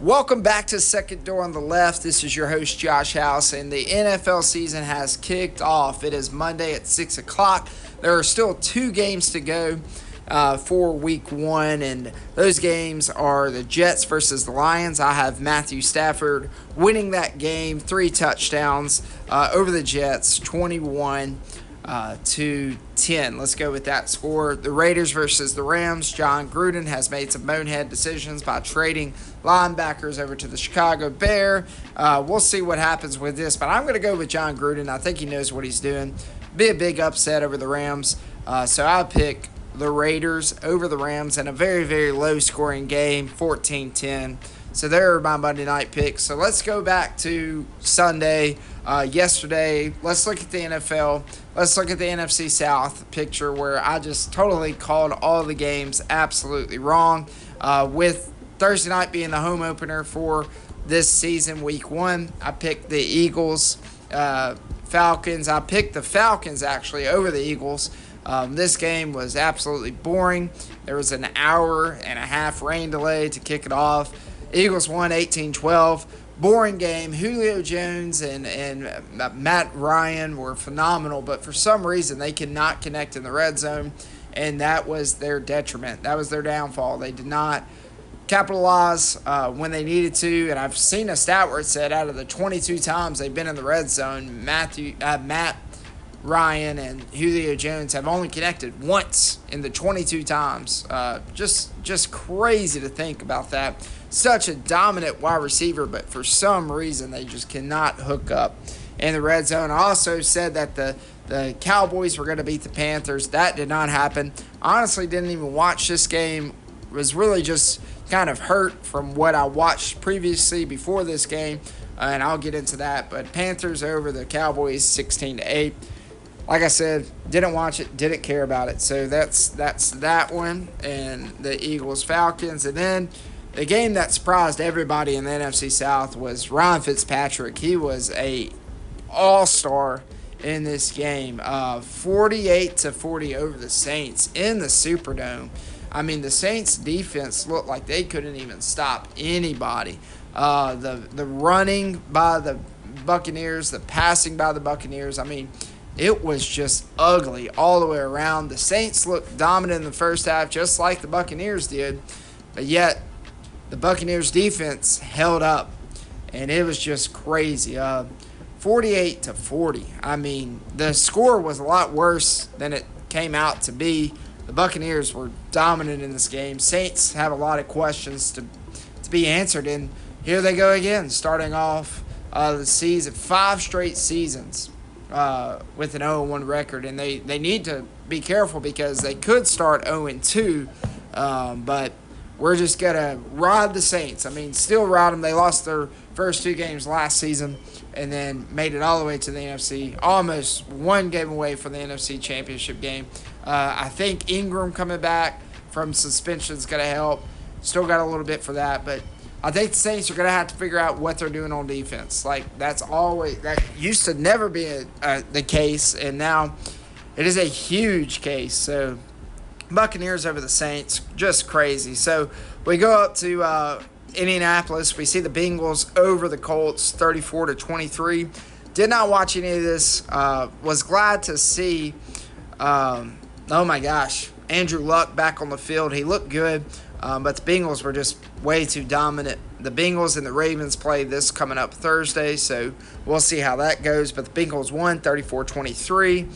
Welcome back to Second Door on the Left. This is your host, Josh House, and the NFL season has kicked off. It is Monday at 6 o'clock. There are still two games to go uh, for week one, and those games are the Jets versus the Lions. I have Matthew Stafford winning that game, three touchdowns uh, over the Jets, 21 uh, to 10. Let's go with that score. The Raiders versus the Rams. Jon Gruden has made some bonehead decisions by trading linebackers over to the Chicago Bear. Uh, we'll see what happens with this, but I'm going to go with Jon Gruden. I think he knows what he's doing. Be a big upset over the Rams. Uh, so I pick the Raiders over the Rams in a very, very low scoring game, 14 10. So there are my Monday night picks. So let's go back to Sunday, uh, yesterday. Let's look at the NFL. Let's look at the NFC South picture where I just totally called all the games absolutely wrong. Uh, with Thursday night being the home opener for this season, week one, I picked the Eagles, uh, Falcons. I picked the Falcons actually over the Eagles. Um, this game was absolutely boring. There was an hour and a half rain delay to kick it off. Eagles won 18 12. Boring game. Julio Jones and, and Matt Ryan were phenomenal, but for some reason they could not connect in the red zone, and that was their detriment. That was their downfall. They did not capitalize uh, when they needed to, and I've seen a stat where it said out of the 22 times they've been in the red zone, Matthew uh, Matt Ryan and Julio Jones have only connected once in the 22 times. Uh, just just crazy to think about that. Such a dominant wide receiver, but for some reason they just cannot hook up in the red zone. Also said that the the Cowboys were going to beat the Panthers. That did not happen. Honestly, didn't even watch this game. Was really just kind of hurt from what I watched previously before this game, and I'll get into that. But Panthers over the Cowboys, 16 to eight like I said, didn't watch it, didn't care about it. So that's that's that one and the Eagles Falcons, and then the game that surprised everybody in the NFC South was Ryan Fitzpatrick. He was a all star in this game, uh, 48 to 40 over the Saints in the Superdome. I mean, the Saints defense looked like they couldn't even stop anybody. Uh, the the running by the Buccaneers, the passing by the Buccaneers. I mean it was just ugly all the way around. The Saints looked dominant in the first half, just like the Buccaneers did, but yet the Buccaneers defense held up, and it was just crazy. Uh, 48 to 40. I mean, the score was a lot worse than it came out to be. The Buccaneers were dominant in this game. Saints have a lot of questions to to be answered, and here they go again, starting off uh, the season, five straight seasons uh, with an 0 1 record, and they, they need to be careful because they could start 0 2. Um, but we're just going to ride the Saints. I mean, still ride them. They lost their first two games last season and then made it all the way to the NFC. Almost one game away from the NFC Championship game. Uh, I think Ingram coming back from suspension is going to help. Still got a little bit for that, but I think the Saints are going to have to figure out what they're doing on defense. Like that's always that used to never be a, uh, the case, and now it is a huge case. So Buccaneers over the Saints, just crazy. So we go up to uh, Indianapolis. We see the Bengals over the Colts, thirty-four to twenty-three. Did not watch any of this. Uh, was glad to see. Um, oh my gosh, Andrew Luck back on the field. He looked good. Um, but the Bengals were just way too dominant. The Bengals and the Ravens play this coming up Thursday, so we'll see how that goes. But the Bengals won 34 23.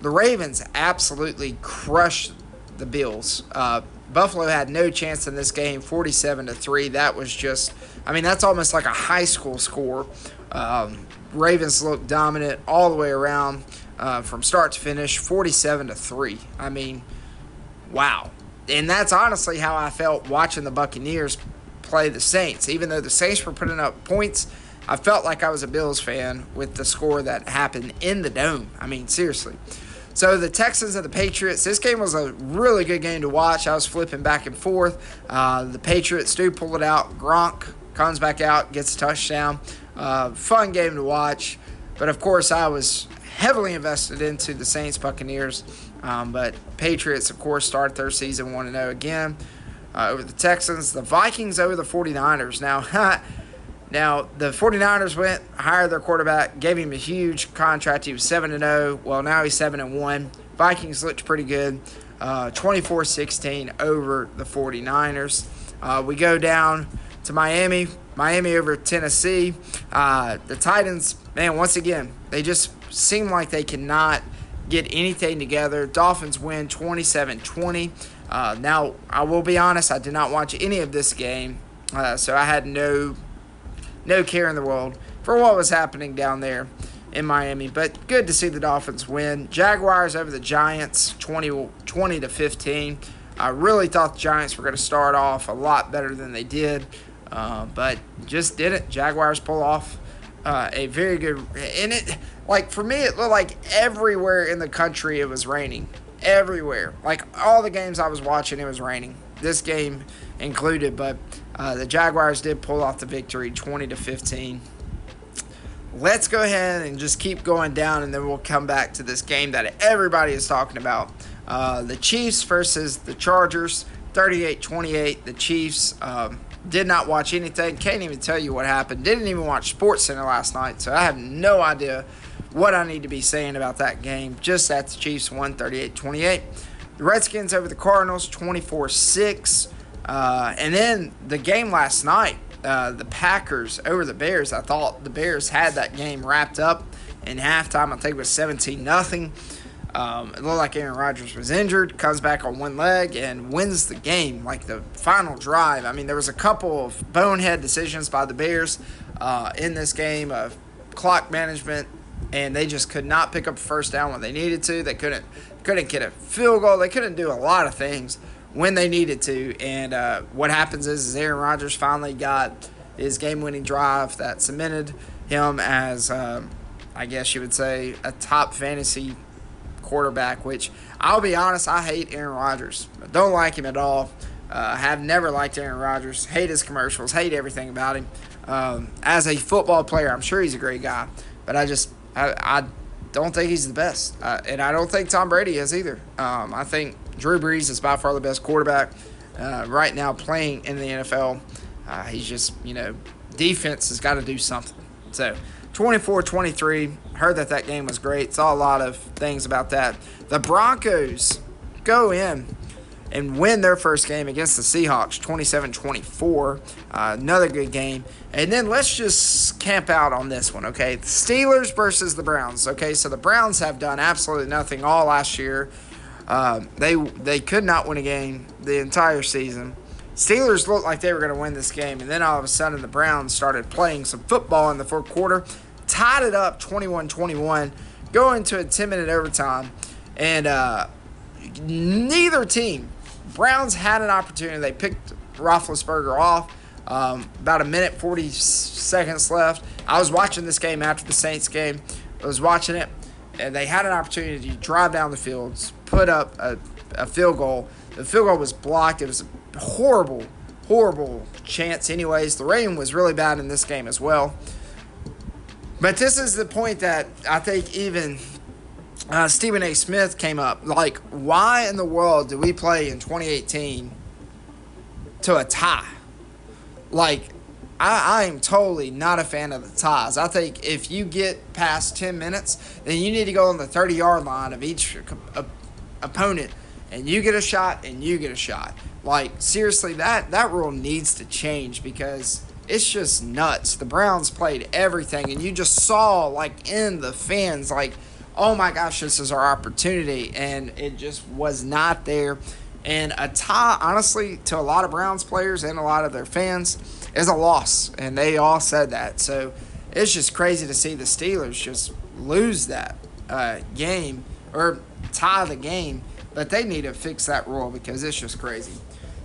The Ravens absolutely crushed the Bills. Uh, Buffalo had no chance in this game, 47 to 3. That was just, I mean, that's almost like a high school score. Um, Ravens looked dominant all the way around uh, from start to finish, 47 to 3. I mean, wow and that's honestly how I felt watching the Buccaneers play the Saints. Even though the Saints were putting up points, I felt like I was a Bills fan with the score that happened in the dome. I mean, seriously. So the Texans and the Patriots. This game was a really good game to watch. I was flipping back and forth. Uh, the Patriots do pull it out. Gronk comes back out, gets a touchdown. Uh, fun game to watch. But of course, I was heavily invested into the Saints Buccaneers. Um, but Patriots, of course, start their season 1 0 again. uh, over the Texans. The Vikings over the 49ers. Now, now the 49ers went, hired their quarterback, gave him a huge contract. He was 7 0. Well, now he's 7 1. Vikings looked pretty good. Uh, 24 16 over the 49ers. Uh, we go down to Miami. Miami over Tennessee. Uh, the Titans, man, once again, they just seem like they cannot get anything together. Dolphins win 27 20. Uh, now, I will be honest, I did not watch any of this game, uh, so I had no no care in the world for what was happening down there in Miami. But good to see the Dolphins win. Jaguars over the Giants 20, 20 to 15. I really thought the Giants were going to start off a lot better than they did, uh, but just didn't. Jaguars pull off uh, a very good. And it, like for me, it looked like everywhere in the country it was raining. Everywhere, like all the games I was watching, it was raining. This game included, but uh, the Jaguars did pull off the victory, 20 to 15 let's go ahead and just keep going down, and then we'll come back to this game that everybody is talking about. Uh, the Chiefs versus the Chargers, 38 28. The Chiefs um, did not watch anything, can't even tell you what happened. Didn't even watch Sports Center last night, so I have no idea what I need to be saying about that game. Just that the Chiefs won 38 28. The Redskins over the Cardinals, 24 6. Uh, and then the game last night, uh, the Packers over the Bears. I thought the Bears had that game wrapped up in halftime. I think it was 17 nothing. Um, it looked like Aaron Rodgers was injured, comes back on one leg, and wins the game. Like the final drive. I mean, there was a couple of bonehead decisions by the Bears uh, in this game of clock management, and they just could not pick up a first down when they needed to. They couldn't couldn't get a field goal. They couldn't do a lot of things when they needed to. And uh, what happens is, is Aaron Rodgers finally got his game-winning drive that cemented him as, um, I guess you would say, a top fantasy quarterback. Which I'll be honest, I hate Aaron Rodgers. I don't like him at all. Uh, have never liked Aaron Rodgers. Hate his commercials. Hate everything about him. Um, as a football player, I'm sure he's a great guy, but I just I, I don't think he's the best, uh, and I don't think Tom Brady is either. Um, I think Drew Brees is by far the best quarterback uh, right now playing in the NFL. Uh, he's just, you know, defense has got to do something. So 24 23, heard that that game was great. Saw a lot of things about that. The Broncos go in and win their first game against the Seahawks 27 24. Uh, another good game. And then let's just camp out on this one, okay? The Steelers versus the Browns. Okay, so the Browns have done absolutely nothing all last year. Um, they they could not win a game the entire season. Steelers looked like they were going to win this game, and then all of a sudden the Browns started playing some football in the fourth quarter, tied it up 21-21, go into a 10-minute overtime, and uh, neither team, Browns had an opportunity. They picked Roethlisberger off. Um, about a minute 40 seconds left. I was watching this game after the Saints game. I was watching it, and they had an opportunity to drive down the fields, put up a, a field goal. The field goal was blocked. It was a horrible, horrible chance, anyways. The rain was really bad in this game as well. But this is the point that I think even uh, Stephen A. Smith came up. Like, why in the world do we play in 2018 to a tie? Like, I, I am totally not a fan of the ties. I think if you get past 10 minutes, then you need to go on the 30 yard line of each opponent and you get a shot and you get a shot. Like seriously, that that rule needs to change because it's just nuts. The Browns played everything and you just saw like in the fans like oh my gosh, this is our opportunity and it just was not there. And a tie, honestly, to a lot of Browns players and a lot of their fans, is a loss. And they all said that. So it's just crazy to see the Steelers just lose that uh, game or tie the game, but they need to fix that rule because it's just crazy.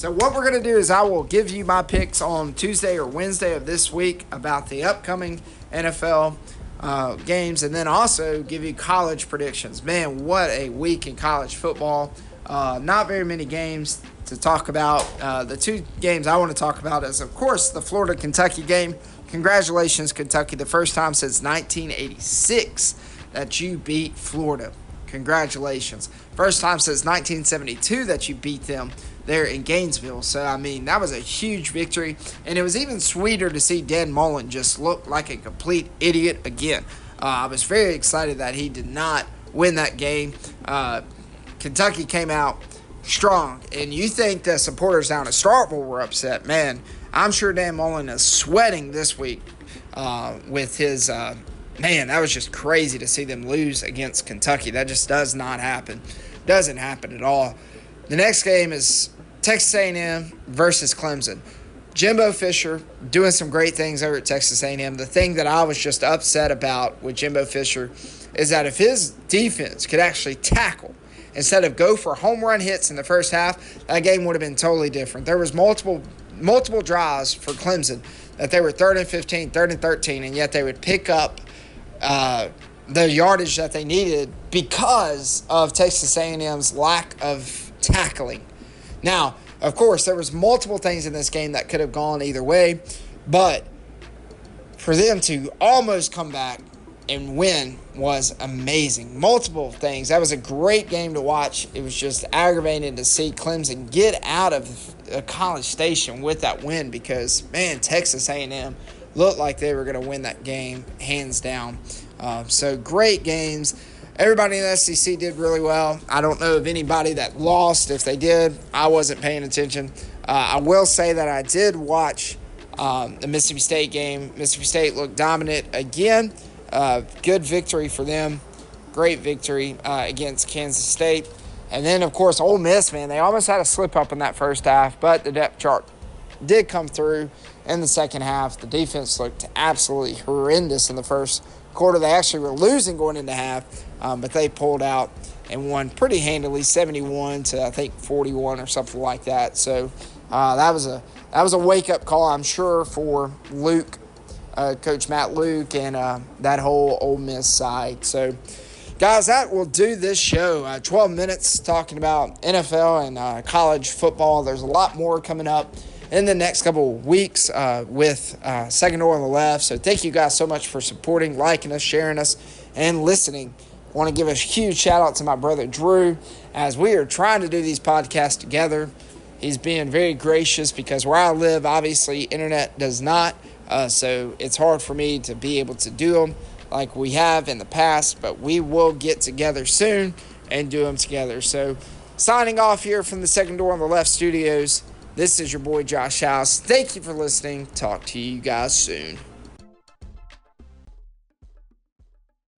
So what we're going to do is I will give you my picks on Tuesday or Wednesday of this week about the upcoming NFL uh, games, and then also give you college predictions. Man, what a week in college football! Uh, not very many games to talk about. Uh, the two games I want to talk about is, of course, the Florida Kentucky game. Congratulations, Kentucky! The first time since 1986 that you beat Florida. Congratulations. First time since 1972 that you beat them. There in Gainesville. So, I mean, that was a huge victory. And it was even sweeter to see Dan Mullen just look like a complete idiot again. Uh, I was very excited that he did not win that game. Uh, Kentucky came out strong. And you think the supporters down at Starkville were upset. Man, I'm sure Dan Mullen is sweating this week uh, with his. Uh, man, that was just crazy to see them lose against Kentucky. That just does not happen. Doesn't happen at all. The next game is Texas A&M versus Clemson. Jimbo Fisher doing some great things over at Texas A&M. The thing that I was just upset about with Jimbo Fisher is that if his defense could actually tackle instead of go for home run hits in the first half, that game would have been totally different. There was multiple multiple drives for Clemson that they were third and 15, third and 13, and yet they would pick up uh, the yardage that they needed because of Texas A&M's lack of tackling. Now, of course, there was multiple things in this game that could have gone either way, but for them to almost come back and win was amazing. Multiple things. That was a great game to watch. It was just aggravating to see Clemson get out of College Station with that win because man, Texas A&M looked like they were going to win that game hands down. Uh, so great games. Everybody in the SEC did really well. I don't know of anybody that lost. If they did, I wasn't paying attention. Uh, I will say that I did watch um, the Mississippi State game. Mississippi State looked dominant again. Uh, good victory for them. Great victory uh, against Kansas State. And then, of course, Ole Miss, man, they almost had a slip up in that first half, but the depth chart did come through in the second half. The defense looked absolutely horrendous in the first quarter. They actually were losing going into half, um, but they pulled out and won pretty handily, 71 to I think 41 or something like that. So uh, that was a that was a wake up call, I'm sure, for Luke uh, Coach Matt Luke and uh, that whole Ole Miss side. So, guys, that will do this show. Uh, 12 minutes talking about NFL and uh, college football. There's a lot more coming up in the next couple of weeks uh, with uh, Second Door on the Left. So, thank you guys so much for supporting, liking us, sharing us, and listening. I want to give a huge shout out to my brother Drew as we are trying to do these podcasts together. He's being very gracious because where I live, obviously, internet does not. Uh, so it's hard for me to be able to do them like we have in the past, but we will get together soon and do them together. So signing off here from the second door on the left studios. This is your boy Josh House. Thank you for listening. Talk to you guys soon.